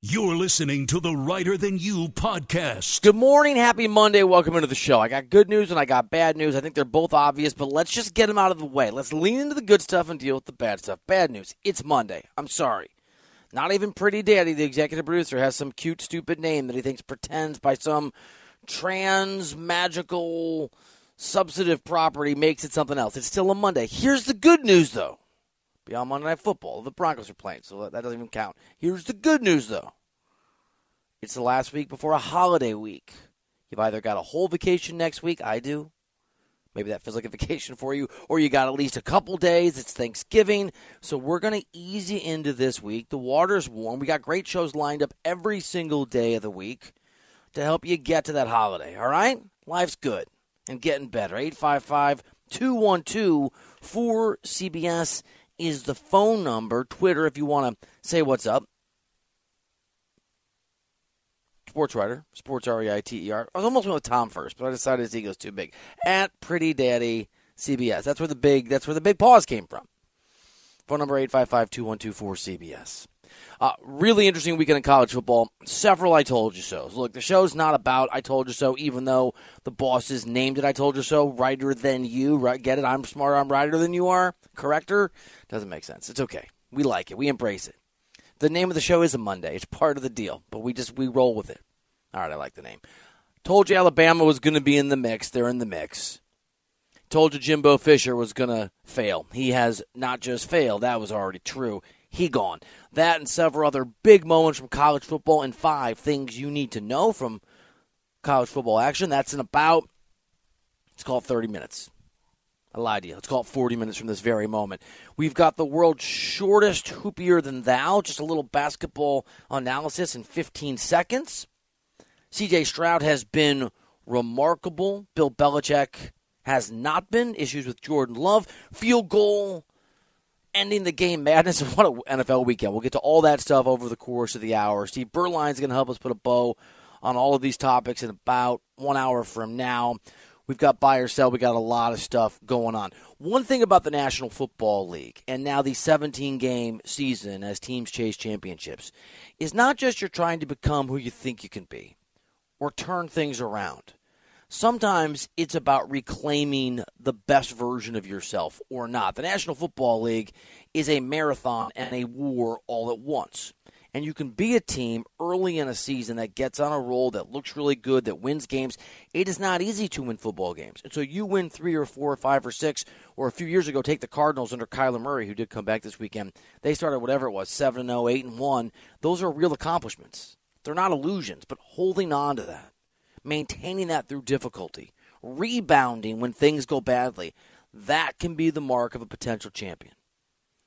You're listening to the Reiter Than You podcast. Good morning, happy Monday. Welcome into the show. I got good news and I got bad news. I think they're both obvious, but let's just get them out of the way. Let's lean into the good stuff and deal with the bad stuff. Bad news. It's Monday. I'm sorry. Not even Pretty Daddy, the executive producer, has some cute, stupid name that he thinks pretends by some trans magical substantive property makes it something else. It's still a Monday. Here's the good news, though. Beyond Monday Night Football, the Broncos are playing, so that doesn't even count. Here's the good news, though. It's the last week before a holiday week. You've either got a whole vacation next week, I do. Maybe that feels like a vacation for you, or you got at least a couple days. It's Thanksgiving. So we're going to ease you into this week. The water's warm. We got great shows lined up every single day of the week to help you get to that holiday, all right? Life's good and getting better. 855 212 4CBS is the phone number. Twitter, if you want to say what's up. Sports Reiter, sports R E I T E R. I was almost went with Tom first, but I decided his ego's too big. At Pretty Daddy CBS. That's where the big. That's where the big pause came from. Phone number 855-212-4CBS. Uh, really interesting weekend in college football. Several I told you so. Look, the show's not about I told you so, even though the bosses named it I told you so. Righter than you, right? Get it? I'm smarter. I'm righter than you are. Corrector doesn't make sense. It's okay. We like it. We embrace it. The name of the show is a Monday. It's part of the deal, but we just we roll with it. All right, I like the name. Told you Alabama was going to be in the mix. They're in the mix. Told you Jimbo Fisher was going to fail. He has not just failed, that was already true. He gone. That and several other big moments from college football and five things you need to know from college football action. That's in about, it's called 30 minutes. I lied to you. Let's call it 40 minutes from this very moment. We've got the world's shortest hoopier than thou, just a little basketball analysis in 15 seconds. CJ Stroud has been remarkable. Bill Belichick has not been. Issues with Jordan Love. Field goal ending the game madness. What an NFL weekend. We'll get to all that stuff over the course of the hour. Steve Berline's going to help us put a bow on all of these topics in about one hour from now. We've got buy or sell. We got a lot of stuff going on. One thing about the National Football League and now the 17 game season as teams chase championships is not just you're trying to become who you think you can be or turn things around. Sometimes it's about reclaiming the best version of yourself or not. The National Football League is a marathon and a war all at once. And you can be a team early in a season that gets on a roll, that looks really good, that wins games. It is not easy to win football games. And so you win three or four or five or six, or a few years ago, take the Cardinals under Kyler Murray, who did come back this weekend. They started whatever it was, 7 0, 8 1. Those are real accomplishments. They're not illusions, but holding on to that maintaining that through difficulty, rebounding when things go badly, that can be the mark of a potential champion.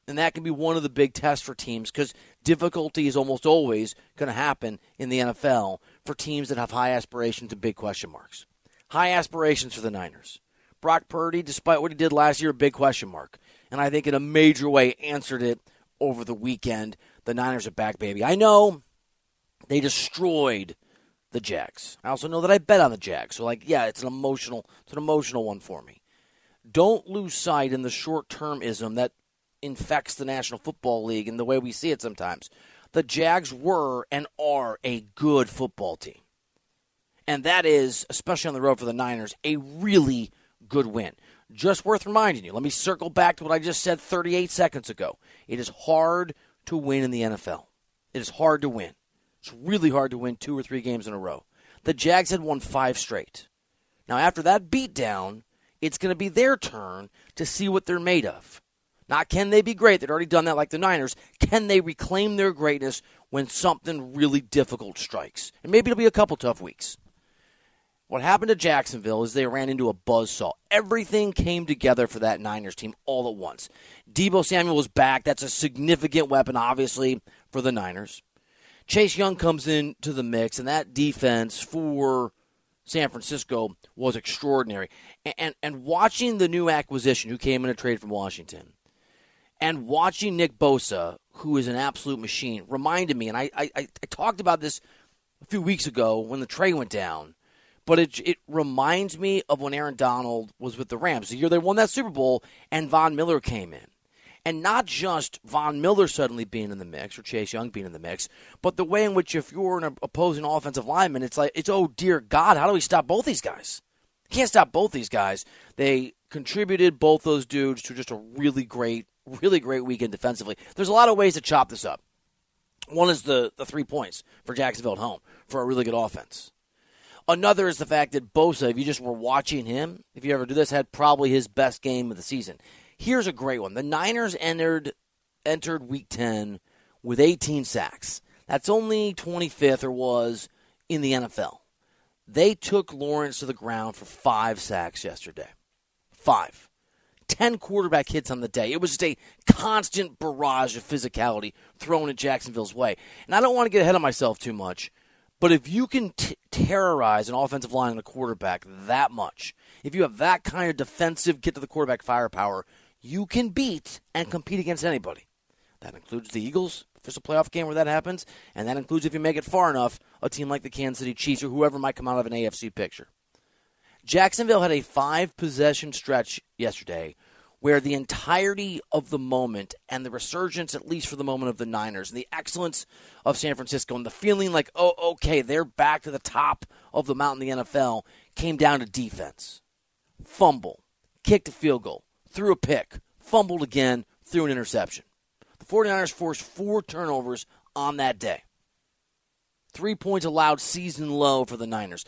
And that can be one of the big tests for teams because difficulty is almost always going to happen in the NFL for teams that have high aspirations and big question marks. High aspirations for the Niners. Brock Purdy, despite what he did last year, big question mark. And I think in a major way answered it over the weekend. The Niners are back, baby. I know they destroyed the Jags. I also know that I bet on the Jags. So like, yeah, it's an emotional it's an emotional one for me. Don't lose sight in the short-termism that infects the National Football League and the way we see it sometimes. The Jags were and are a good football team. And that is, especially on the road for the Niners, a really good win. Just worth reminding you. Let me circle back to what I just said 38 seconds ago. It is hard to win in the NFL. It is hard to win. It's really hard to win two or three games in a row. The Jags had won five straight. Now, after that beatdown, It's going to be their turn to see what they're made of. Not can they be great? They've already done that like the Niners. Can they reclaim their greatness when something really difficult strikes? And maybe it'll be a couple tough weeks. What happened to Jacksonville is they ran into a buzzsaw. Everything came together for that Niners team all at once. Deebo Samuel was back. That's a significant weapon, obviously, for the Niners. Chase Young comes into the mix, and that defense for San Francisco was extraordinary. And, and, and watching the new acquisition who came in a trade from Washington, and watching Nick Bosa, who is an absolute machine, reminded me, and I, I, I talked about this a few weeks ago when the trade went down but it it reminds me of when Aaron Donald was with the Rams. The year they won that Super Bowl and Von Miller came in. And not just Von Miller suddenly being in the mix or Chase Young being in the mix, but the way in which if you're an opposing offensive lineman, it's like it's oh dear God, how do we stop both these guys? can't stop both these guys. They contributed both those dudes to just a really great, really great weekend defensively. There's a lot of ways to chop this up. One is the the three points for Jacksonville at home for a really good offense. Another is the fact that Bosa, if you just were watching him, if you ever do this, had probably his best game of the season. Here's a great one. The Niners entered entered week 10 with 18 sacks. That's only 25th or was in the NFL. They took Lawrence to the ground for 5 sacks yesterday. 5. 10 quarterback hits on the day. It was just a constant barrage of physicality thrown at Jacksonville's way. And I don't want to get ahead of myself too much, but if you can t- terrorize an offensive line and a quarterback that much, if you have that kind of defensive get to the quarterback firepower, you can beat and compete against anybody. That includes the Eagles, if there's a playoff game where that happens, and that includes if you make it far enough, a team like the Kansas City Chiefs or whoever might come out of an AFC picture. Jacksonville had a five possession stretch yesterday where the entirety of the moment and the resurgence, at least for the moment, of the Niners and the excellence of San Francisco and the feeling like, oh, okay, they're back to the top of the mountain in the NFL came down to defense. Fumble, kicked a field goal, threw a pick, fumbled again, threw an interception. The 49ers forced four turnovers on that day. Three points allowed season low for the Niners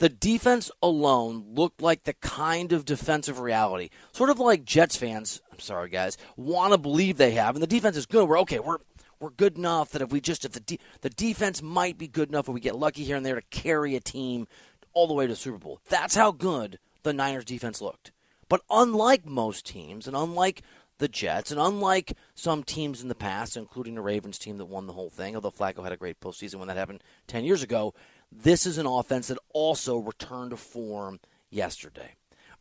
the defense alone looked like the kind of defensive reality, sort of like Jets fans. I'm sorry, guys, want to believe they have, and the defense is good. We're okay. We're we're good enough that if we just if the de- the defense might be good enough if we get lucky here and there to carry a team all the way to the Super Bowl. That's how good the Niners defense looked. But unlike most teams, and unlike the Jets, and unlike some teams in the past, including the Ravens team that won the whole thing, although Flacco had a great postseason when that happened ten years ago, this is an offense that also returned to form yesterday.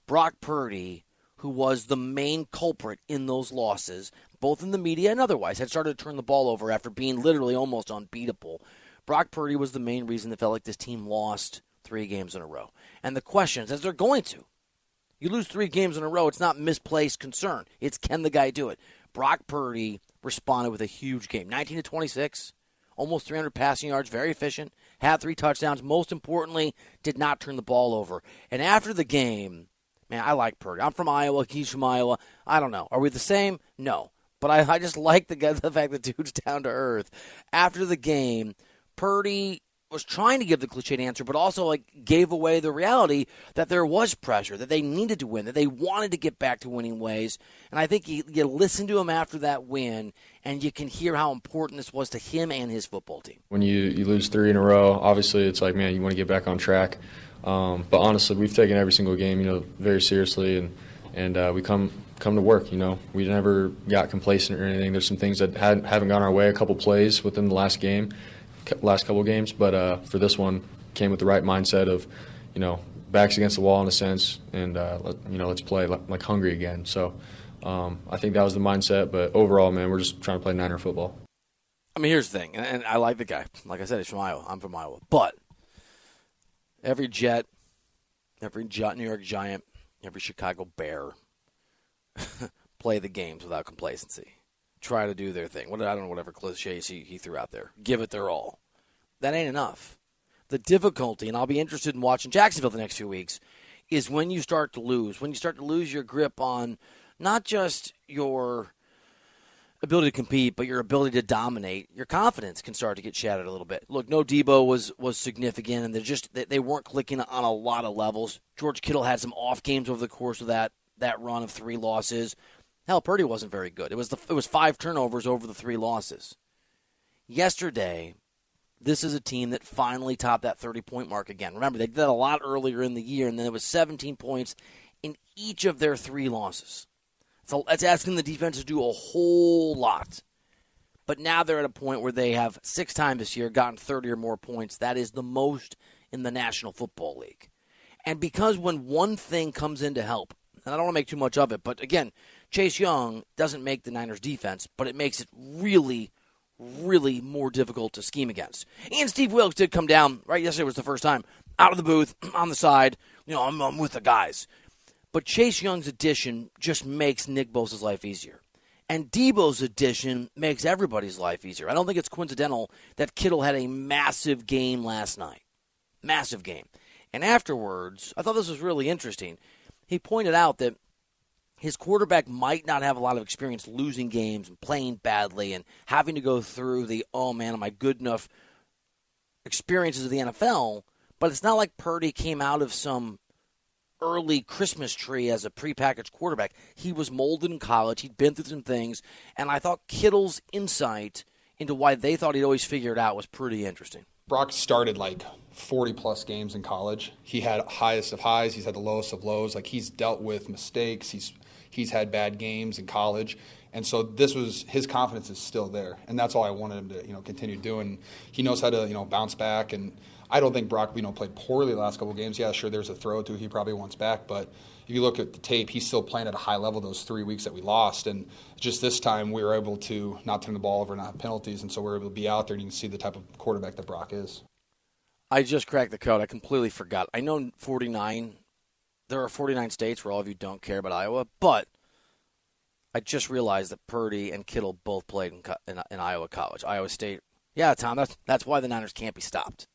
Brock Purdy, who was the main culprit in those losses, both in the media and otherwise, had started to turn the ball over after being literally almost unbeatable. Brock Purdy was the main reason that felt like this team lost three games in a row. And the questions, as they're going to, you lose three games in a row, it's not misplaced concern. It's can the guy do it? Brock Purdy responded with a huge game 19 to 26, almost 300 passing yards, very efficient had three touchdowns. Most importantly, did not turn the ball over. And after the game, man, I like Purdy. I'm from Iowa. He's from Iowa. I don't know. Are we the same? No. But I, I just like the, the fact that dude's down to earth. After the game, Purdy was trying to give the cliched answer, but also like gave away the reality that there was pressure, that they needed to win, that they wanted to get back to winning ways. And I think you, you listen to him after that win, and you can hear how important this was to him and his football team. When you, you lose three in a row, obviously it's like, man, you want to get back on track. Um, but honestly, we've taken every single game, you know, very seriously, and and uh, we come come to work. You know, we never got complacent or anything. There's some things that had, haven't gone our way. A couple plays within the last game last couple games, but uh, for this one, came with the right mindset of, you know, backs against the wall in a sense, and uh, let, you know, let's play like, hungry again. So um, I think that was the mindset. But overall, man, we're just trying to play Niner football. I mean, here's the thing, and I like the guy. Like I said, he's from Iowa. I'm from Iowa, but every Jet, every New York Giant, every Chicago Bear play the games without complacency try to do their thing. What I don't know, whatever cliches he, he threw out there. Give it their all. That ain't enough. The difficulty, and I'll be interested in watching Jacksonville the next few weeks, is when you start to lose. When you start to lose your grip on not just your ability to compete, but your ability to dominate, your confidence can start to get shattered a little bit. Look, no Deebo was was significant, and they just they, they weren't clicking on a lot of levels. George Kittle had some off games over the course of that that run of three losses. Hell, Purdy wasn't very good. It was the it was five turnovers over the three losses. Yesterday, this is a team that finally topped that 30 point mark again. Remember, they did that a lot earlier in the year, and then it was 17 points in each of their three losses. So that's asking the defense to do a whole lot. But now they're at a point where they have six times this year gotten 30 or more points. That is the most in the National Football League. And because when one thing comes in to help, and I don't want to make too much of it, but again, Chase Young doesn't make the Niners defense, but it makes it really, really more difficult to scheme against. And Steve Wilks did come down, right? Yesterday was the first time, out of the booth, on the side. You know, I'm, I'm with the guys. But Chase Young's addition just makes Nick Bosa's life easier. And Deebo's addition makes everybody's life easier. I don't think it's coincidental that Kittle had a massive game last night. Massive game. And afterwards, I thought this was really interesting. He pointed out that his quarterback might not have a lot of experience losing games and playing badly and having to go through the, oh man, am I good enough experiences of the NFL. But it's not like Purdy came out of some early Christmas tree as a prepackaged quarterback. He was molded in college. He'd been through some things, and I thought Kittle's insight into why they thought he'd always figure it out was pretty interesting. Brock started like 40 plus games in college. He had highest of highs, he's had the lowest of lows. Like he's dealt with mistakes. He's he's had bad games in college. And so this was his confidence is still there, and that's all I wanted him to you know continue doing. He knows how to you know bounce back, and I don't think Brock you know played poorly the last couple of games. Yeah, sure, there's a throw to he probably wants back, but if you look at the tape, he's still playing at a high level those three weeks that we lost, and just this time we were able to not turn the ball over, not have penalties, and so we are able to be out there and you can see the type of quarterback that Brock is. I just cracked the code. I completely forgot. I know 49. There are 49 states where all of you don't care about Iowa, but I just realized that Purdy and Kittle both played in, in, in, Iowa College, Iowa State. Yeah, Tom, that's that's why the Niners can't be stopped.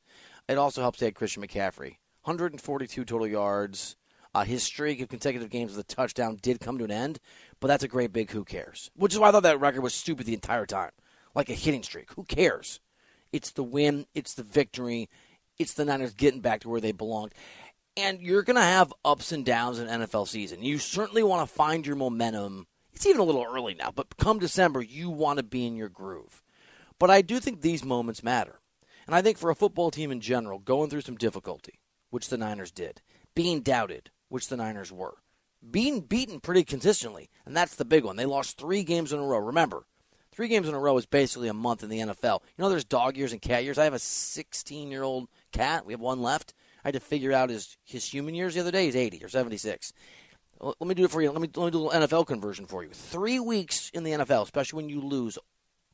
It also helps they had Christian McCaffrey, 142 total yards. Uh, his streak of consecutive games with a touchdown did come to an end, but that's a great big who cares. Which is why I thought that record was stupid the entire time, like a hitting streak. Who cares? It's the win. It's the victory. It's the Niners getting back to where they belong. And you're going to have ups and downs in NFL season. You certainly want to find your momentum it's even a little early now, but come December, you want to be in your groove. But I do think these moments matter. And I think for a football team in general, going through some difficulty, which the Niners did, being doubted, which the Niners were, being beaten pretty consistently, and that's the big one. They lost three games in a row. Remember, three games in a row is basically a month in the NFL. You know, there's dog years and cat years. I have a 16 year old cat. We have one left. I had to figure out his, his human years the other day. He's 80 or 76. Let me do it for you. Let me, let me do a little NFL conversion for you. Three weeks in the NFL, especially when you lose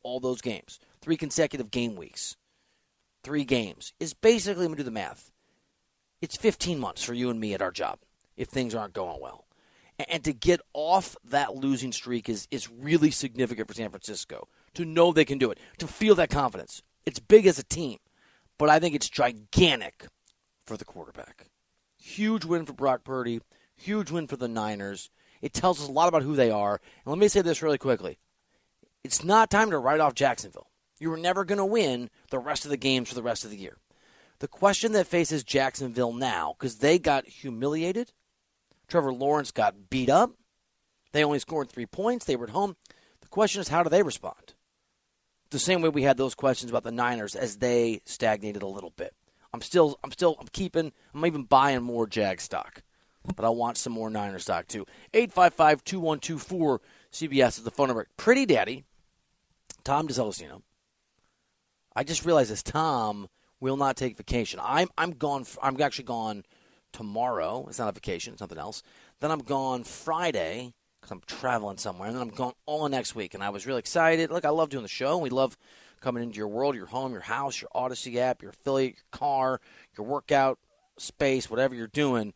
all those games, three consecutive game weeks, three games, is basically, let me do the math. It's 15 months for you and me at our job if things aren't going well. And to get off that losing streak is, is really significant for San Francisco. To know they can do it, to feel that confidence. It's big as a team, but I think it's gigantic for the quarterback. Huge win for Brock Purdy Huge win for the Niners. It tells us a lot about who they are. And let me say this really quickly it's not time to write off Jacksonville. You were never going to win the rest of the games for the rest of the year. The question that faces Jacksonville now, because they got humiliated, Trevor Lawrence got beat up, they only scored three points, they were at home. The question is, how do they respond? The same way we had those questions about the Niners as they stagnated a little bit. I'm still, I'm still, I'm keeping, I'm even buying more Jag stock but I want some more Niner stock too. 855 2124 CBS is the phone number. Pretty Daddy, Tom DeCelestino. I just realized this. Tom will not take vacation. I'm I'm gone. I'm actually gone tomorrow. It's not a vacation. It's something else. Then I'm gone Friday because I'm traveling somewhere, and then I'm gone all next week. And I was really excited. Look, I love doing the show. We love coming into your world, your home, your house, your Audacy app, your affiliate, your car, your workout space, whatever you're doing.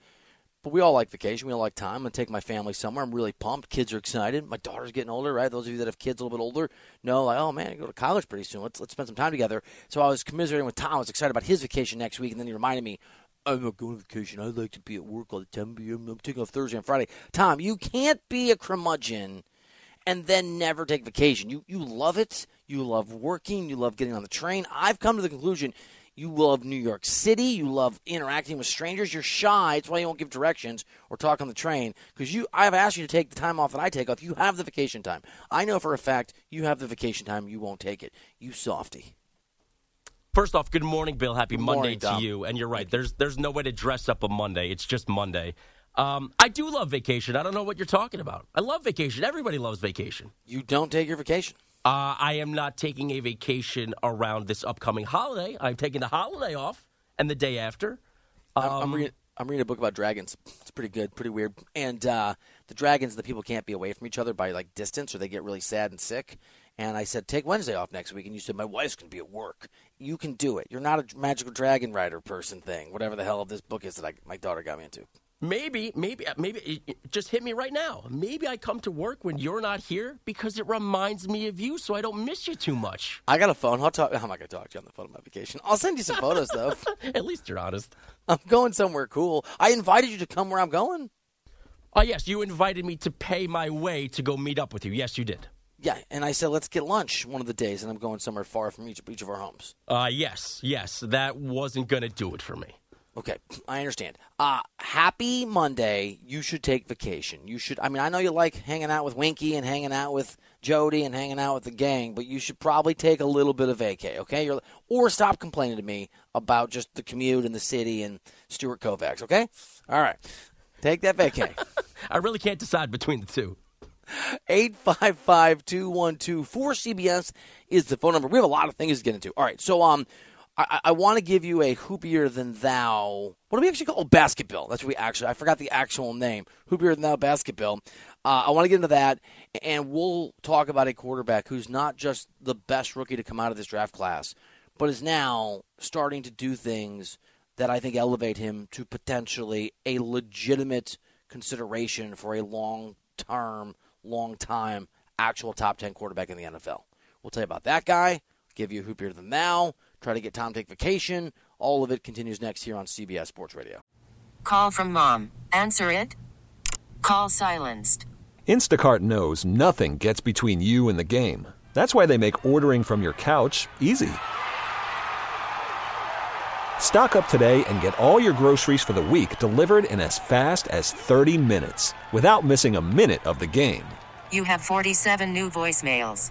But we all like vacation. We all like time. I'm going to take my family somewhere. I'm really pumped. Kids are excited. My daughter's getting older, right? Those of you that have kids a little bit older know, like, oh, man, I go to college pretty soon. Let's, let's spend some time together. So I was commiserating with Tom. I was excited about his vacation next week. And then he reminded me, I'm not going on vacation. I like to be at work all the time. I'm taking off Thursday and Friday. Tom, you can't be a curmudgeon and then never take vacation. You you love it. You love working. You love getting on the train. I've come to the conclusion you love New York City. You love interacting with strangers. You're shy. It's why you won't give directions or talk on the train because you. I've asked you to take the time off that I take off. You have the vacation time. I know for a fact you have the vacation time. You won't take it. You softy. First off, good morning, Bill. Happy Good Monday morning, to you. And you're right. There's there's no way to dress up a Monday. It's just Monday. Um, I do love vacation. I don't know what you're talking about. I love vacation. Everybody loves vacation. You don't take your vacation. Uh, I am not taking a vacation around this upcoming holiday. I'm taking the holiday off and the day after. I'm, I'm Um, reading. I'm reading a book about dragons. It's pretty good, pretty weird. And uh, the dragons, the people can't be away from each other by like distance, or they get really sad and sick. And I said, take Wednesday off next week. And you said, my wife's going to be at work. You can do it. You're not a magical dragon rider person thing, whatever the hell this book is that I, my daughter got me into. Maybe, maybe, maybe it- it just hit me right now. Maybe I come to work when you're not here because it reminds me of you, so I don't miss you too much. I got a phone. I'll talk. I'm not going to talk to you on the phone on my vacation. I'll send you some photos though. At least you're honest. I'm going somewhere cool. I invited you to come where I'm going. Oh yes, you invited me to pay my way to go meet up with you. Yes, you did. Yeah, and I said let's get lunch one of the days, and I'm going somewhere far from each each of our homes. Uh, yes, yes, that wasn't gonna do it for me. Okay, I understand. Uh, happy Monday. You should take vacation. You should. I mean, I know you like hanging out with Winky and hanging out with Jody and hanging out with the gang, but you should probably take a little bit of vacay. Okay, You're, or stop complaining to me about just the commute and the city and Stuart Kovacs. Okay, all right, take that vacay. I really can't decide between the two. 855 212 cbs is the phone number. We have a lot of things to get into. All right, so um, I, I want to give you a hoopier than thou. What do we actually call oh, basketball? That's what we actually. I forgot the actual name. Hoopier than thou basketball. Uh, I want to get into that, and we'll talk about a quarterback who's not just the best rookie to come out of this draft class, but is now starting to do things that I think elevate him to potentially a legitimate consideration for a long term, long time actual top 10 quarterback in the NFL. We'll tell you about that guy, give you a hoopier than thou, try to get Tom to take vacation. All of it continues next here on CBS Sports Radio. Call from mom. Answer it. Call silenced. Instacart knows nothing gets between you and the game. That's why they make ordering from your couch easy. Stock up today and get all your groceries for the week delivered in as fast as 30 minutes without missing a minute of the game. You have 47 new voicemails.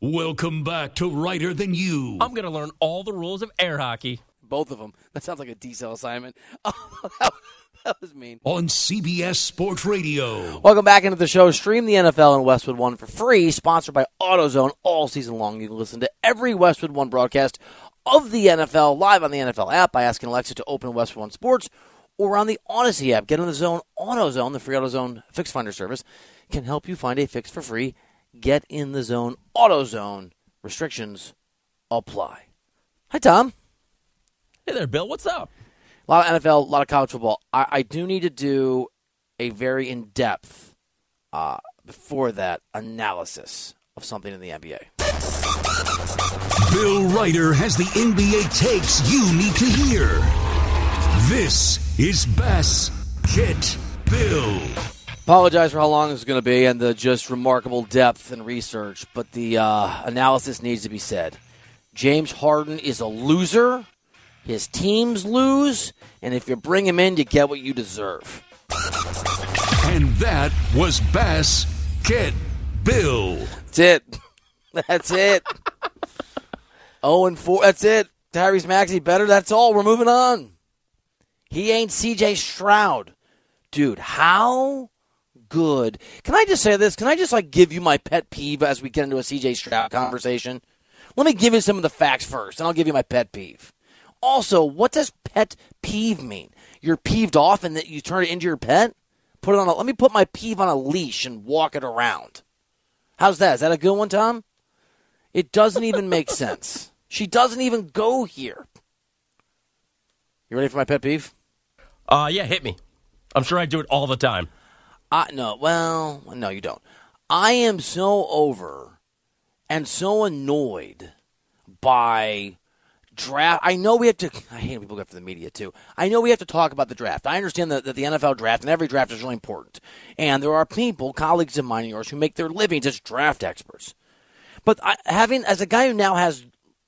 Welcome back to Reiter Than You. I'm gonna learn all the rules of air hockey. Both of them. That sounds like a D-cell assignment. Oh, that, that was mean. on CBS Sports Radio. Welcome back into the show. Stream the NFL and Westwood One for free. Sponsored by AutoZone all season long. You can listen to every Westwood One broadcast of the NFL live on the NFL app by asking Alexa to open Westwood One Sports or on the Audacy app. Get on the Zone AutoZone, the free AutoZone fix finder service, can help you find a fix for free. Get in the zone. AutoZone restrictions apply. Hi, Tom. Hey there, Bill. What's up? A lot of NFL, a lot of college football. I, I do need to do a very in depth, uh, before that, analysis of something in the NBA. Bill Reiter has the NBA takes you need to hear. This is Bass Kit Bill. Apologize for how long this is going to be and the just remarkable depth and research, but the uh, analysis needs to be said. James Harden is a loser. His teams lose, and if you bring him in, you get what you deserve. And that was Bass Kit Bill. That's it. That's it. Oh and four. That's it. Tyrese Maxey better. That's all. We're moving on. He ain't C.J. Stroud, dude. How good? Can I just say this? Can I just like give you my pet peeve as we get into a C.J. Stroud conversation? Let me give you some of the facts first, and I'll give you my pet peeve. Also, what does pet peeve mean? You're peeved off and that you turn it into your pet? Put it on a, let me put my peeve on a leash and walk it around. How's that? Is that a good one, Tom? It doesn't even make sense. She doesn't even go here. You ready for my pet peeve? Uh, yeah, hit me. I'm sure I do it all the time. I no, well, no, you don't. I am so over and so annoyed by draft. I know we have to. I hate people go after the media too. I know we have to talk about the draft. I understand that, that the NFL draft and every draft is really important, and there are people, colleagues of mine and yours, who make their livings as draft experts. But I, having as a guy who now has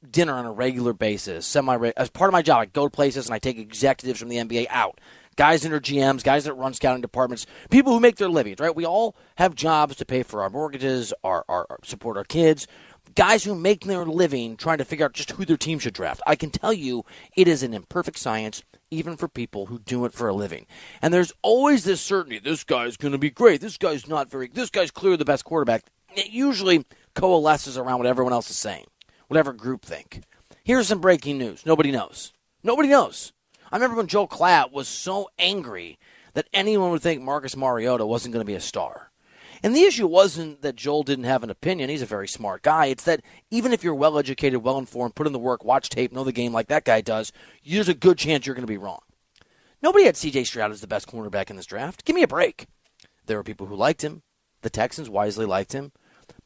dinner on a regular basis, semi as part of my job, I go to places and I take executives from the NBA out. Guys that are GMs, guys that run scouting departments, people who make their livings, right? We all have jobs to pay for our mortgages, our, our, our support our kids, guys who make their living trying to figure out just who their team should draft. I can tell you it is an imperfect science, even for people who do it for a living. And there's always this certainty this guy's going to be great. This guy's not very, this guy's clearly the best quarterback. It usually coalesces around what everyone else is saying, whatever group think. Here's some breaking news. Nobody knows. Nobody knows. I remember when Joel Klatt was so angry that anyone would think Marcus Mariota wasn't going to be a star. And the issue wasn't that Joel didn't have an opinion. He's a very smart guy. It's that even if you're well educated, well informed, put in the work, watch tape, know the game like that guy does, there's a good chance you're going to be wrong. Nobody had CJ Stroud as the best cornerback in this draft. Give me a break. There were people who liked him. The Texans wisely liked him.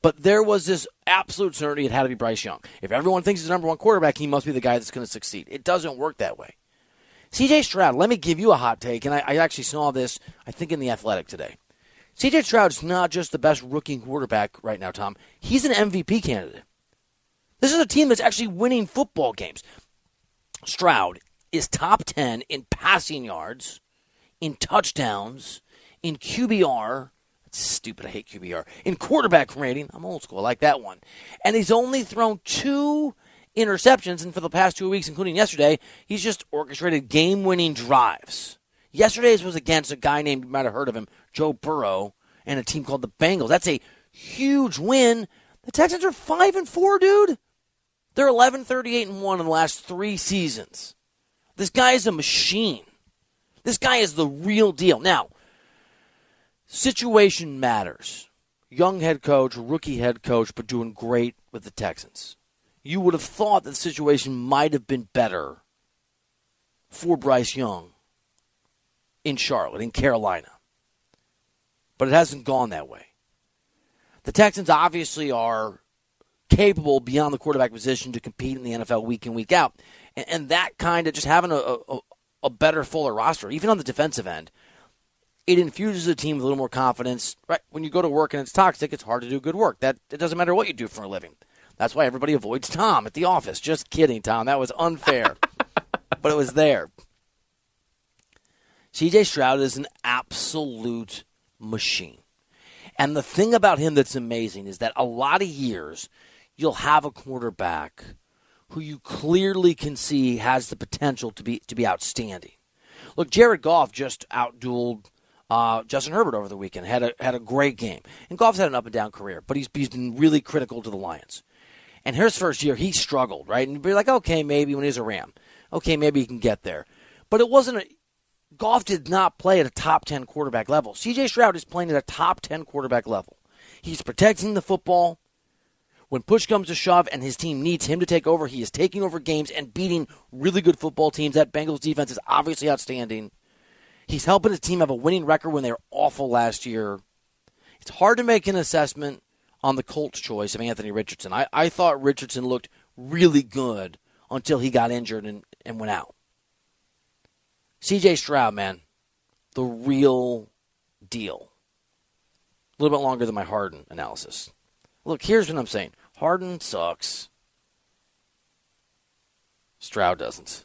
But there was this absolute certainty it had to be Bryce Young. If everyone thinks he's the number one quarterback, he must be the guy that's going to succeed. It doesn't work that way. CJ Stroud, let me give you a hot take, and I, I actually saw this, I think, in The Athletic today. CJ Stroud's not just the best rookie quarterback right now, Tom. He's an MVP candidate. This is a team that's actually winning football games. Stroud is top 10 in passing yards, in touchdowns, in QBR. That's stupid. I hate QBR. In quarterback rating. I'm old school. I like that one. And he's only thrown two interceptions, and for the past two weeks, including yesterday, he's just orchestrated game winning drives. Yesterday's was against a guy named, you might have heard of him, Joe Burrow, and a team called the Bengals. That's a huge win. The Texans are 5 and 4, dude. They're 11 38 and 1 in the last three seasons. This guy is a machine. This guy is the real deal. Now, situation matters. Young head coach, rookie head coach, but doing great with the Texans. You would have thought that the situation might have been better for Bryce Young in Charlotte, in Carolina. But it hasn't gone that way. The Texans obviously are capable beyond the quarterback position to compete in the NFL week in, week out. And, and that kind of just having a, a, a better, fuller roster, even on the defensive end, it infuses the team with a little more confidence. Right when you go to work and it's toxic, it's hard to do good work. That it doesn't matter what you do for a living. That's why everybody avoids Tom at the office. Just kidding, Tom. That was unfair, but it was there. CJ Stroud is an absolute machine. And the thing about him that's amazing is that a lot of years you'll have a quarterback who you clearly can see has the potential to be to be outstanding. Look, Jared Goff just outdueled uh, Justin Herbert over the weekend. had a had a great game, and Goff's had an up and down career, but he's he's been really critical to the Lions. And his first year, he struggled, right? And be like, okay, maybe when he's a Ram, okay, maybe he can get there. But it wasn't a Goff did not play at a top 10 quarterback level. CJ Stroud is playing at a top 10 quarterback level. He's protecting the football. When push comes to shove and his team needs him to take over, he is taking over games and beating really good football teams. That Bengals defense is obviously outstanding. He's helping his team have a winning record when they were awful last year. It's hard to make an assessment on the Colts' choice of Anthony Richardson. I, I thought Richardson looked really good until he got injured and, and went out. CJ Stroud, man, the real deal. A little bit longer than my Harden analysis. Look, here's what I'm saying Harden sucks. Stroud doesn't.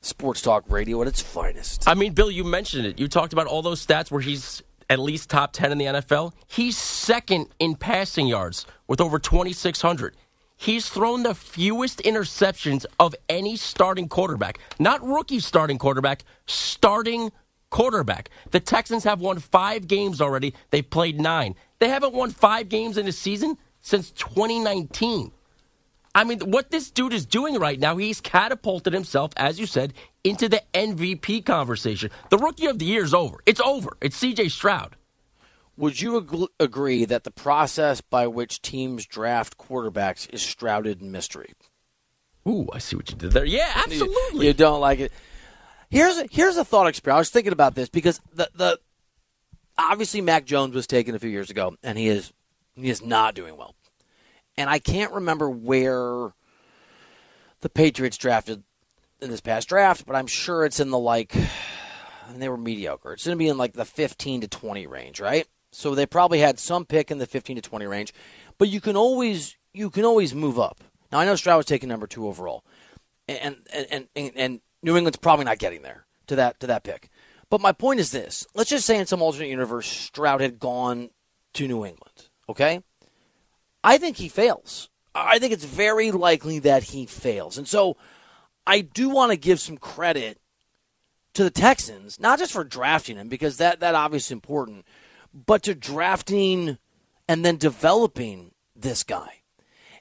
Sports Talk Radio at its finest. I mean, Bill, you mentioned it. You talked about all those stats where he's at least top 10 in the NFL. He's second in passing yards with over 2,600. he's thrown the fewest interceptions of any starting quarterback. Not rookie starting quarterback, starting quarterback. The Texans have won five games already. They've played nine. They haven't won five games in a season since 2019. I mean, what this dude is doing right now, he's catapulted himself, as you said, into the MVP conversation. The rookie of the year is over. It's over. It's CJ Stroud. Would you ag- agree that the process by which teams draft quarterbacks is shrouded in mystery? Ooh, I see what you did there. Yeah, absolutely. You, you don't like it. Here's a, here's a thought experiment. I was thinking about this because the the obviously Mac Jones was taken a few years ago, and he is he is not doing well. And I can't remember where the Patriots drafted in this past draft, but I'm sure it's in the like, and they were mediocre. It's going to be in like the 15 to 20 range, right? So they probably had some pick in the 15 to 20 range, but you can always you can always move up. Now I know Stroud was taking number two overall, and and and, and New England's probably not getting there to that to that pick. But my point is this: let's just say in some alternate universe, Stroud had gone to New England. Okay, I think he fails. I think it's very likely that he fails. And so I do want to give some credit to the Texans, not just for drafting him, because that, that obviously important, but to drafting and then developing this guy.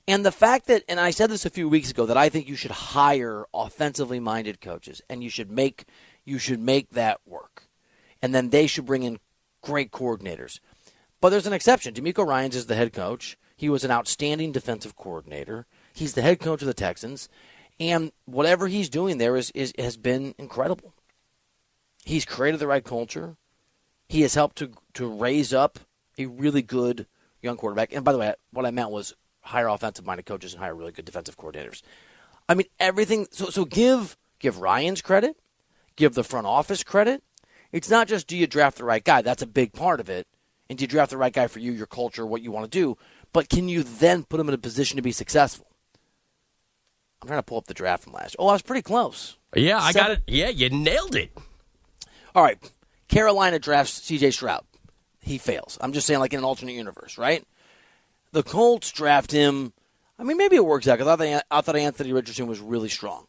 And the fact that, and I said this a few weeks ago, that I think you should hire offensively minded coaches and you should make you should make that work. And then they should bring in great coordinators. But there's an exception. DeMeco Ryans is the head coach. He was an outstanding defensive coordinator. He's the head coach of the Texans, and whatever he's doing there is, is has been incredible. He's created the right culture. He has helped to to raise up a really good young quarterback. And by the way, what I meant was hire offensive minded coaches and hire really good defensive coordinators. I mean everything. So so give give Ryans credit, give the front office credit. It's not just do you draft the right guy. That's a big part of it. And do you draft the right guy for you, your culture, what you want to do? but can you then put him in a position to be successful? I'm trying to pull up the draft from last. Oh, I was pretty close. Yeah, I got it. Yeah, you nailed it. All right. Carolina drafts CJ Stroud. He fails. I'm just saying, like in an alternate universe, right? The Colts draft him. I mean, maybe it works out because I, thought, I thought Anthony Richardson was really strong.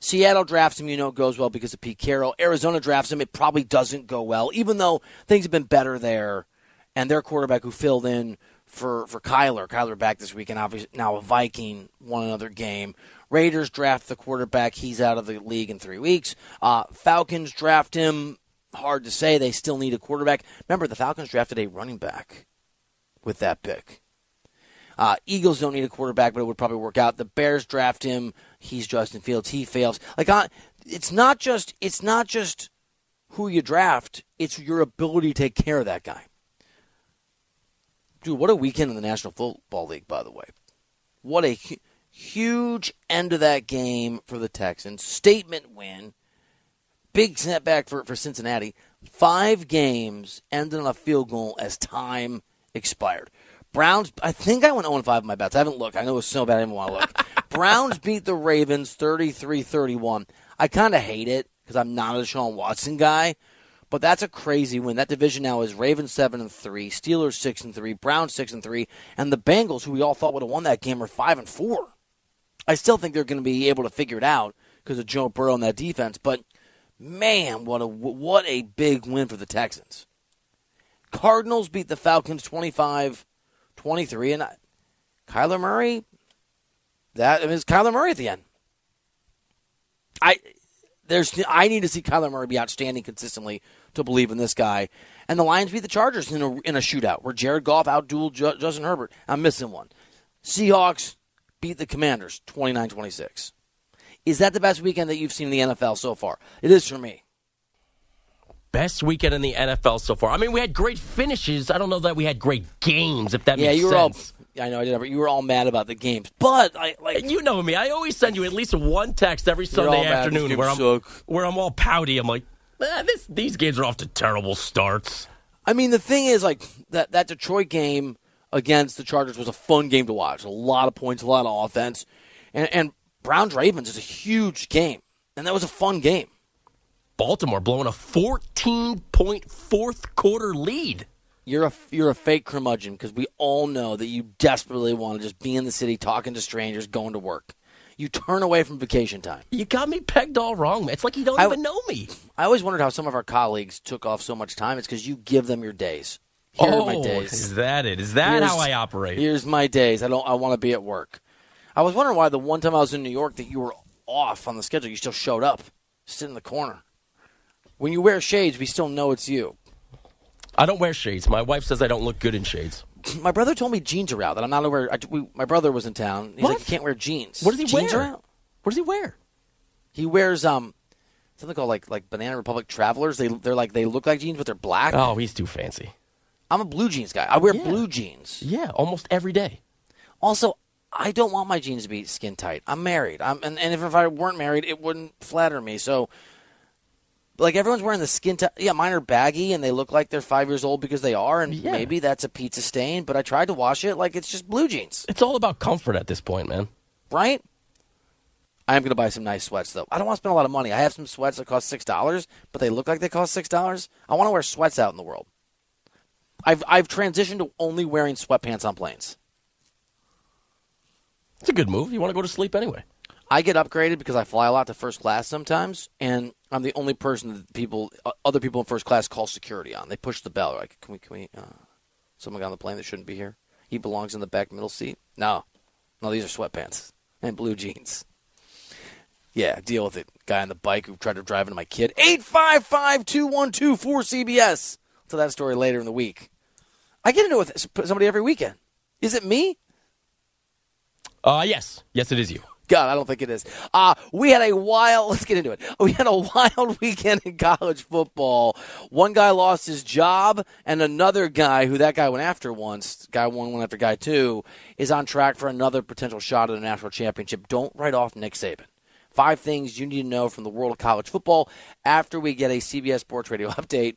Seattle drafts him, you know, it goes well because of Pete Carroll. Arizona drafts him, it probably doesn't go well, even though things have been better there. And their quarterback who filled in for for Kyler. Kyler back this week, and obviously now a Viking won another game. Raiders draft the quarterback. He's out of the league in three weeks. Uh, Falcons draft him. Hard to say. They still need a quarterback. Remember, the Falcons drafted a running back with that pick. Uh, Eagles don't need a quarterback, but it would probably work out. The Bears draft him. He's Justin Fields. He fails. Like, uh, it's not just it's not just who you draft. It's your ability to take care of that guy. Dude, what a weekend in the National Football League, by the way. What a huge end of that game for the Texans. Statement win. Big setback for, for Cincinnati. Five games ended on a field goal as time expired. Browns, I think I went 0 5 in my bets. I haven't looked. I know it was so bad I didn't want to look. Browns beat the Ravens 33 31. I kind of hate it because I'm not a Sean Watson guy, but that's a crazy win. That division now is Ravens seven and three, Steelers six and three, Browns six and three, and the Bengals, who we all thought would have won that game, are five and four. I still think they're going to be able to figure it out because of Joe Burrow and that defense. But man, what a what a big win for the Texans. Cardinals beat the Falcons 25-23, and I, Kyler Murray. That is Kyler Murray at the end. I there's I need to see Kyler Murray be outstanding consistently to believe in this guy. And the Lions beat the Chargers in a, in a shootout where Jared Goff outdueled Justin Herbert. I'm missing one. Seahawks beat the Commanders 29 26. Is that the best weekend that you've seen in the NFL so far? It is for me. Best weekend in the NFL so far. I mean, we had great finishes. I don't know that we had great games, if that yeah, makes you were sense. All, I know I did, but you were all mad about the games. But I like you know me. I always send you at least one text every Sunday afternoon where I'm where I'm all pouty. I'm like, eh, this these games are off to terrible starts. I mean, the thing is, like that that Detroit game against the Chargers was a fun game to watch. A lot of points, a lot of offense, and, and Browns Ravens is a huge game, and that was a fun game. Baltimore blowing a 14 point fourth quarter lead. You're a you're a fake curmudgeon because we all know that you desperately want to just be in the city talking to strangers, going to work. You turn away from vacation time. You got me pegged all wrong, man. It's like you don't I- even know me. I always wondered how some of our colleagues took off so much time. It's because you give them your days. Here oh, are my days. is that it? Is that Here's- how I operate? Here's my days. I don't. I want to be at work. I was wondering why the one time I was in New York that you were off on the schedule, you still showed up, sit in the corner. When you wear shades, we still know it's you. I don't wear shades. My wife says I don't look good in shades. My brother told me jeans are out. That I'm not aware. I, we, my brother was in town. He's What? like, you can't wear jeans. What does he jeans wear? Are out. What does he wear? He wears um something called like like Banana Republic Travelers. They they're like they look like jeans, but they're black. Oh, he's too fancy. I'm a blue jeans guy. I wear Yeah. blue jeans. Yeah, almost every day. Also, I don't want my jeans to be skin tight. I'm married. I'm and, and if, if I weren't married, it wouldn't flatter me. So like everyone's wearing the skin tight. Yeah, mine are baggy and they look like they're five years old because they are, and Yeah. maybe that's a pizza stain. But I tried to wash it like it's just blue jeans, It's all about comfort at this point, man. right? I am going to buy some nice sweats though. I don't want to spend a lot of money. I have some sweats that cost six dollars, but they look like they cost six dollars. I want to wear sweats out in the world. I've I've transitioned to only wearing sweatpants on planes. It's a good move. You want to go to sleep anyway. I get upgraded because I fly a lot to first class sometimes, and I'm the only person that people, uh, other people in first class, call security on. They push the bell. Like, can we, can we, uh, someone got on the plane that shouldn't be here. He belongs in the back middle seat. No, no, these are sweatpants and blue jeans. Yeah, deal with it. Guy on the bike who tried to drive into my kid. 855 212 4CBS to that story later in the week. I get into it with somebody every weekend. Is it me? Uh, yes. Yes, it is you. God, I don't think it is. Uh, we had a wild, let's get into it. We had a wild weekend in college football. One guy lost his job, and another guy, who that guy went after once, guy one went after guy two, is on track for another potential shot at a national championship. Don't write off Nick Saban. Five things you need to know from the world of college football after we get a CBS Sports Radio update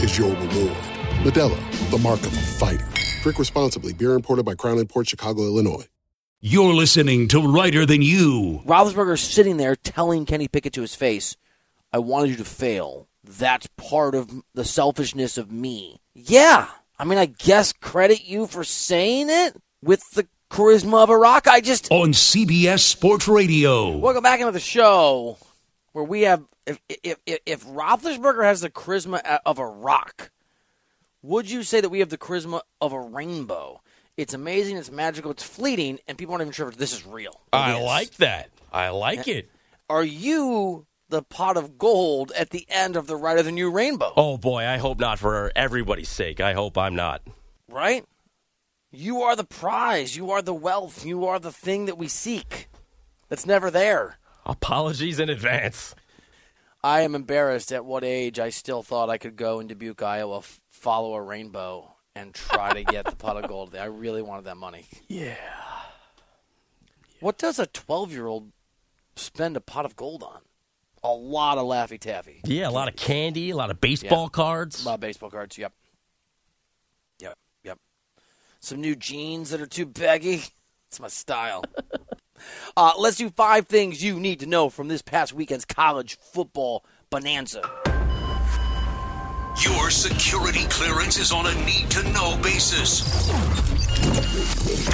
is your reward. Modelo, the mark of a fighter. Drink responsibly. Beer imported by Crown Port Chicago, Illinois. You're listening to Reiter Than You. Roethlisberger's sitting there telling Kenny Pickett to his face, "I wanted you to fail. That's part of the selfishness of me." Yeah, I mean, I guess credit you for saying it with the charisma of a rock. I just On CBS Sports Radio. welcome back into the show where we have if if if, if Roethlisberger has the charisma of a rock, would you say that we have the charisma of a rainbow? It's amazing, it's magical, it's fleeting, and people aren't even sure if this is real. It I is. like that. I like it. Are you the pot of gold at the end of the Ride of the New rainbow? Oh boy, I hope not for everybody's sake. I hope I'm not. Right? You are the prize. You are the wealth. You are the thing that we seek that's never there. Apologies in advance. I am embarrassed at what age I still thought I could go in Dubuque, Iowa, f- follow a rainbow, and try to get the pot of gold. I really wanted that money. Yeah. What does a 12 year old spend a pot of gold on? A lot of Laffy Taffy. Yeah, a lot of candy, a lot of baseball Yeah. cards. A lot of baseball cards, yep. Yep, yep. Some new jeans that are too baggy. It's my style. Uh, let's do five things you need to know from this past weekend's college football bonanza. Your security clearance is on a need to know basis.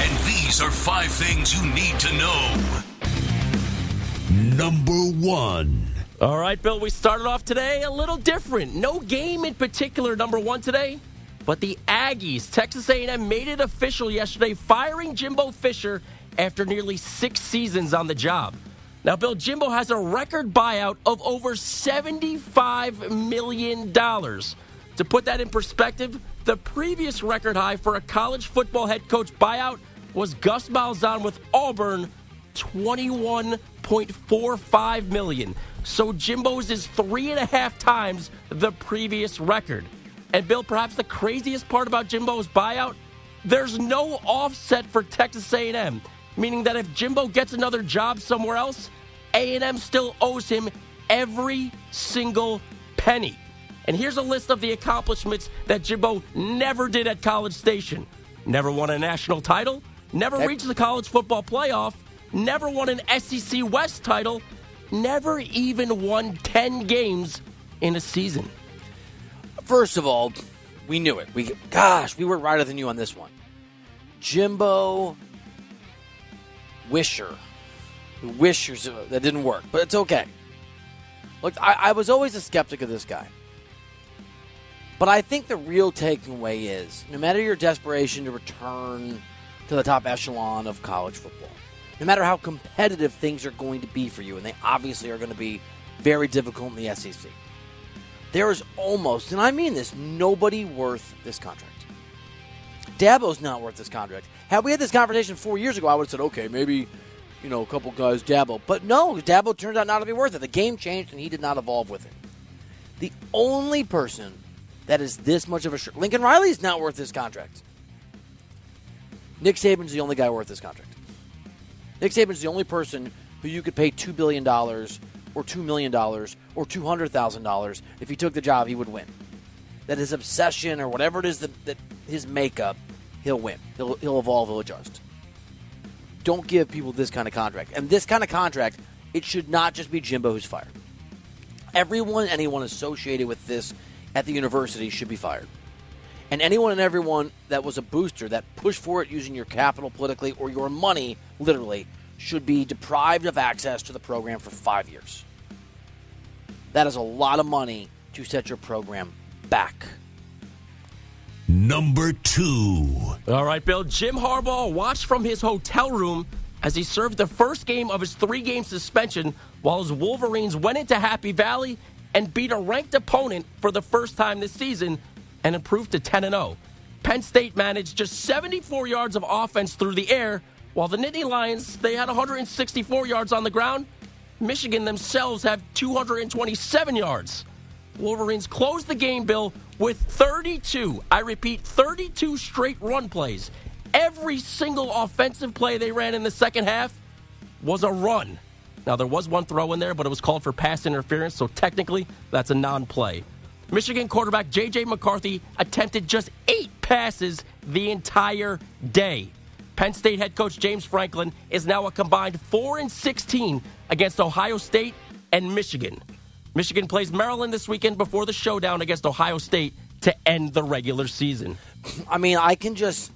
And these are five things you need to know. Number one. All right, Bill, we started off today a little different. No game in particular, number one today, but the Aggies, Texas A&M, made it official yesterday, firing Jimbo Fisher after nearly six seasons on the job. Now, Bill, Jimbo has a record buyout of over $75 million. To put that in perspective, the previous record high for a college football head coach buyout was Gus Malzahn with Auburn, 21.45 million. So Jimbo's is three and a half times the previous record. And Bill, perhaps the craziest part about Jimbo's buyout, there's no offset for Texas A&M, meaning that if Jimbo gets another job somewhere else, A&M still owes him every single penny. And here's a list of the accomplishments that Jimbo never did at College Station. Never won a national title, never reached the college football playoff, never won an SEC West title, never even won 10 games in a season. First of all, we knew it. We gosh, we were righter than you on this one. Jimbo Wisher. Wishers uh, that didn't work, but it's okay. Look, I, I was always a skeptic of this guy. But I think the real takeaway is no matter your desperation to return to the top echelon of college football, no matter how competitive things are going to be for you, and they obviously are going to be very difficult in the SEC, there is almost, and I mean this, nobody worth this contract. Dabo's not worth this contract. Had we had this conversation four years ago, I would have said, okay, maybe, you know, a couple guys, Dabo. But no, Dabo turned out not to be worth it. The game changed, and he did not evolve with it. The only person that is this much of a sh- Lincoln Riley is not worth this contract. Nick Saban's the only guy worth this contract. Nick Saban's the only person who you could pay two billion dollars or two million dollars or two hundred thousand dollars if he took the job, he would win. That his obsession or whatever it is that, that his makeup, he'll win. He'll, he'll evolve. He'll adjust. Don't give people this kind of contract. And this kind of contract, it should not just be Jimbo who's fired. Everyone, anyone associated with this at the university should be fired. And anyone and everyone that was a booster that pushed for it using your capital politically or your money, literally, should be deprived of access to the program for five years. That is a lot of money to set your program back. Number two. All right, Bill. Jim Harbaugh watched from his hotel room as he served the first game of his three game suspension while his Wolverines went into Happy Valley and beat a ranked opponent for the first time this season and improved to 10 0. Penn State managed just 74 yards of offense through the air, while the Nittany Lions, they had 164 yards on the ground. Michigan themselves have 227 yards. Wolverines closed the game, Bill, with 32, I repeat, 32 straight run plays. Every single offensive play they ran in the second half was a run. Now, there was one throw in there, but it was called for pass interference, so technically that's a non play. Michigan quarterback J.J. McCarthy attempted just eight passes the entire day. Penn State head coach James Franklin is now a combined 4 and 16 against Ohio State and Michigan. Michigan plays Maryland this weekend before the showdown against Ohio State to end the regular season. I mean, I can just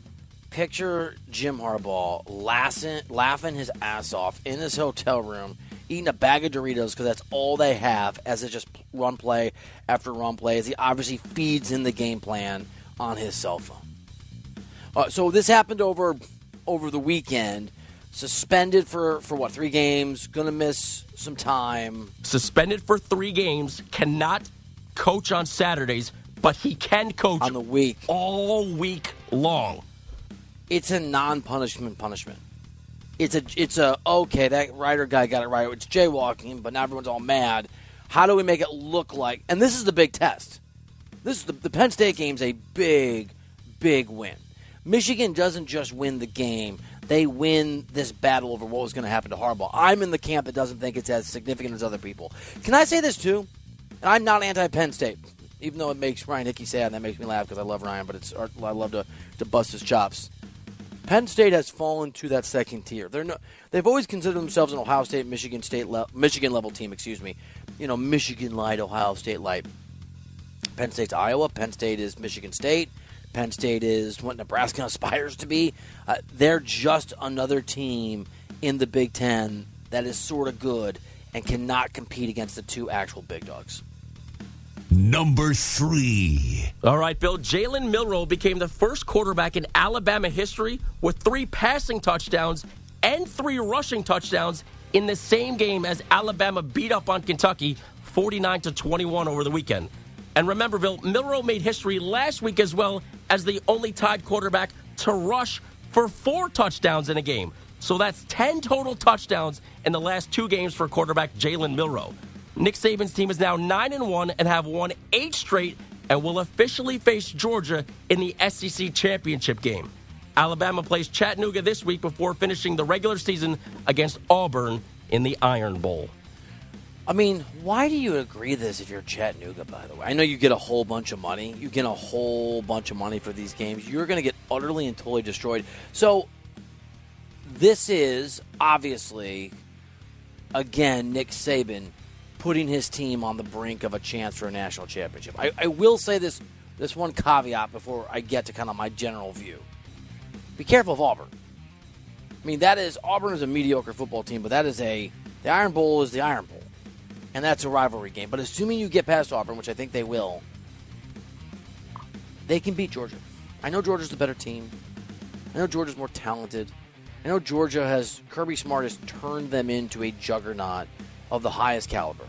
picture Jim Harbaugh laughing, laughing his ass off in his hotel room, eating a bag of Doritos because that's all they have as it just run play after run play. As he obviously feeds in the game plan on his cell phone. Uh, so this happened over over the weekend. Suspended for for what three games? To miss some time. Suspended for three games. Cannot coach on Saturdays, but he can coach on the week all week long it's a non-punishment punishment. It's a it's a okay that Reiter guy got it right. It's jaywalking, but now everyone's all mad. How do we make it look like? And this is the big test. This is the, the Penn State game's a big, big win. Michigan doesn't just win the game; they win this battle over what was going to happen to Harbaugh. I'm in the camp that doesn't think it's as significant as other people. Can I say this too? And I'm not anti-Penn State, even though it makes Ryan Hickey sad, and that makes me laugh because I love Ryan. But it's uh, I love to to bust his chops. Penn State has fallen to that second tier. They're no, they've always considered themselves an Ohio State, Michigan State, le- Michigan level team. Excuse me, you know, Michigan light, Ohio State light. Penn State's Iowa. Penn State is Michigan State. Penn State is what Nebraska aspires to be. Uh, they're just another team in the Big Ten that is sort of good and cannot compete against the two actual big dogs. Number three. All right, Bill. Jalen Milrow became the first quarterback in Alabama history with three passing touchdowns and three rushing touchdowns in the same game as Alabama beat up on Kentucky 49 to 21 over the weekend. And remember, Bill, Milrow made history last week as well as the only Tide quarterback to rush for four touchdowns in a game. So that's 10 total touchdowns in the last two games for quarterback Jalen Milrow. Nick Saban's team is now 9 and 1 and have won 8 straight and will officially face Georgia in the SEC championship game. Alabama plays Chattanooga this week before finishing the regular season against Auburn in the Iron Bowl. I mean, why do you agree this if you're Chattanooga, by the way? I know you get a whole bunch of money. You get a whole bunch of money for these games. You're going to get utterly and totally destroyed. So, this is obviously, again, Nick Saban putting his team on the brink of a chance for a national championship. I, I will say this this one caveat before I get to kind of my general view. Be careful of Auburn. I mean, that is Auburn is a mediocre football team, but that is a the Iron Bowl is the Iron Bowl, and that's a rivalry game. But assuming you get past Auburn, which I think they will, they can beat Georgia. I know Georgia's the better team. I know Georgia's more talented. I know Georgia has Kirby Smart has turned them into a juggernaut of the highest caliber.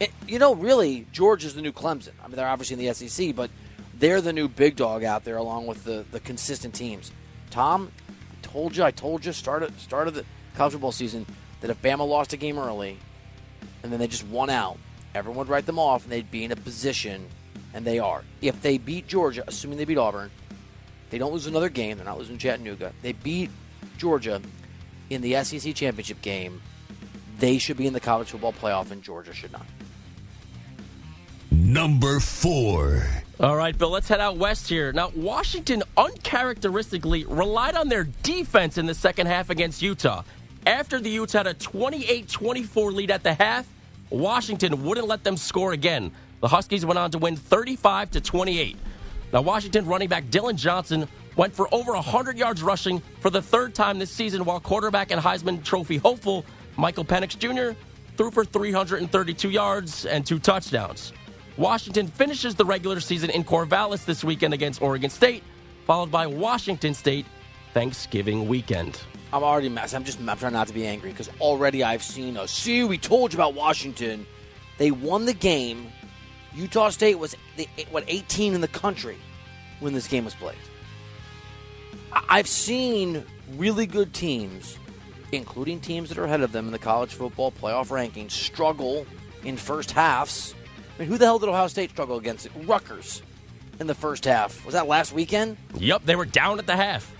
It, you know, really, Georgia's the new Clemson. I mean, they're obviously in the SEC, but they're the new big dog out there, along with the, the consistent teams. Tom, I told you, I told you, start start of the college football season, that if Bama lost a game early, and then they just won out, everyone would write them off, and they'd be in a position, and they are. If they beat Georgia, assuming they beat Auburn, they don't lose another game. They're not losing Chattanooga. They beat Georgia in the SEC championship game. They should be in the college football playoff, and Georgia should not. Number four. All right, Bill, let's head out west here. Now, Washington uncharacteristically relied on their defense in the second half against Utah. After the Utes had a 28 24 lead at the half, Washington wouldn't let them score again. The Huskies went on to win 35 to 28. Now, Washington running back Dillon Johnson went for over 100 yards rushing for the third time this season, while quarterback and Heisman Trophy hopeful Michael Penix Jr. threw for 332 yards and two touchdowns. Washington finishes the regular season in Corvallis this weekend against Oregon State, followed by Washington State Thanksgiving weekend. I'm already mess. I'm just I'm trying not to be angry because already I've seen a see. We told you about Washington. They won the game. Utah State was the, what 18 in the country when this game was played. I've seen really good teams, including teams that are ahead of them in the college football playoff rankings, struggle in first halves. I mean, who the hell did Ohio State struggle against? It? Rutgers in the first half. Was that last weekend? Yep, they were down at the half.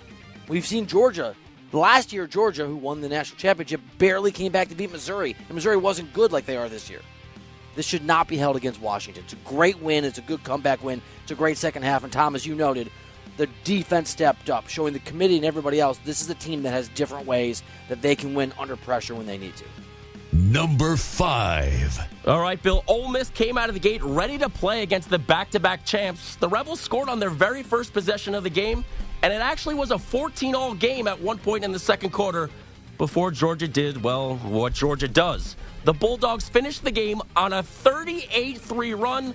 We've seen Georgia. Last year, Georgia, who won the national championship, barely came back to beat Missouri. And Missouri wasn't good like they are this year. This should not be held against Washington. It's a great win. It's a good comeback win. It's a great second half. And Tom, as you noted, the defense stepped up, showing the committee and everybody else this is a team that has different ways that they can win under pressure when they need to. Number five. All right, Bill. Ole Miss came out of the gate ready to play against the back-to-back champs. The Rebels scored on their very first possession of the game, and it actually was a 14-all game at one point in the second quarter before Georgia did, well, what Georgia does. The Bulldogs finished the game on a 38-3 run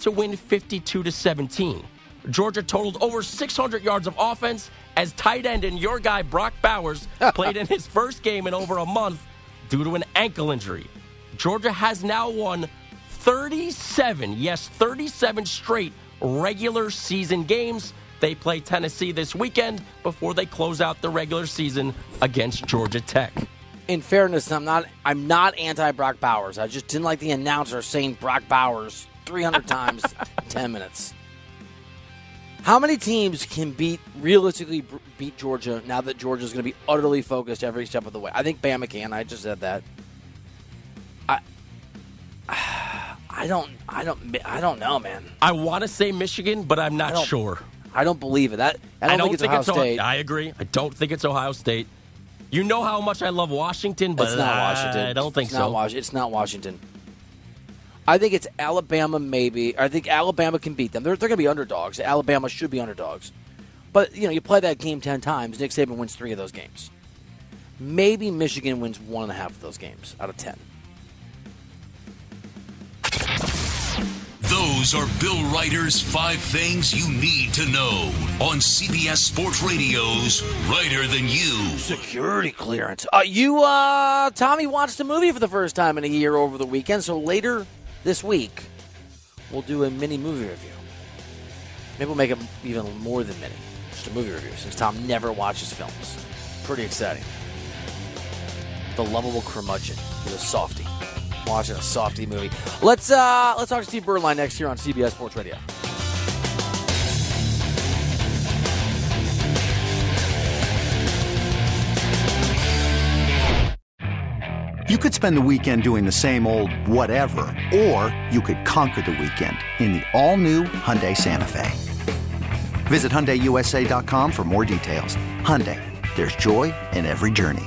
to win 52 17. Georgia totaled over 600 yards of offense as tight end and your guy Brock Bowers played in his first game in over a month due to an ankle injury. Georgia has now won 37, yes, 37 straight regular season games. They play Tennessee this weekend before they close out the regular season against Georgia Tech. In fairness, I'm not I'm not anti Brock Bowers. I just didn't like the announcer saying Brock Bowers 300 times in 10 minutes. How many teams can beat realistically beat Georgia now that Georgia is going to be utterly focused every step of the way? I think Bama can. I just said that. I I don't I don't I don't know, man. I want to say Michigan, but I'm not sure. I don't believe it. That I don't, think it's Ohio State. I agree. I don't think it's Ohio State. You know how much I love Washington, but it's not Washington. I don't think it's so. Not it's not Washington. I think it's Alabama, maybe. I think Alabama can beat them. They're, they're going to be underdogs. Alabama should be underdogs. But, you know, you play that game 10 times, Nick Saban wins three of those games. Maybe Michigan wins one and a half of those games out of 10. Those are Bill Reiter's five things you need to know on CBS Sports Radio's Reiter Than You. Security clearance. Uh, you, uh, Tommy watched a movie for the first time in a year over the weekend, so later this week, we'll do a mini movie review. Maybe we'll make it even more than mini, just a movie review, since Tom never watches films. Pretty exciting. The lovable curmudgeon. the softie watching a softy movie. Let's uh, let's talk to Steve Beuerlein next year on CBS Sports Radio. You could spend the weekend doing the same old whatever, or you could conquer the weekend in the all-new Hyundai Santa Fe. Visit HyundaiUSA.com for more details. Hyundai, there's joy in every journey.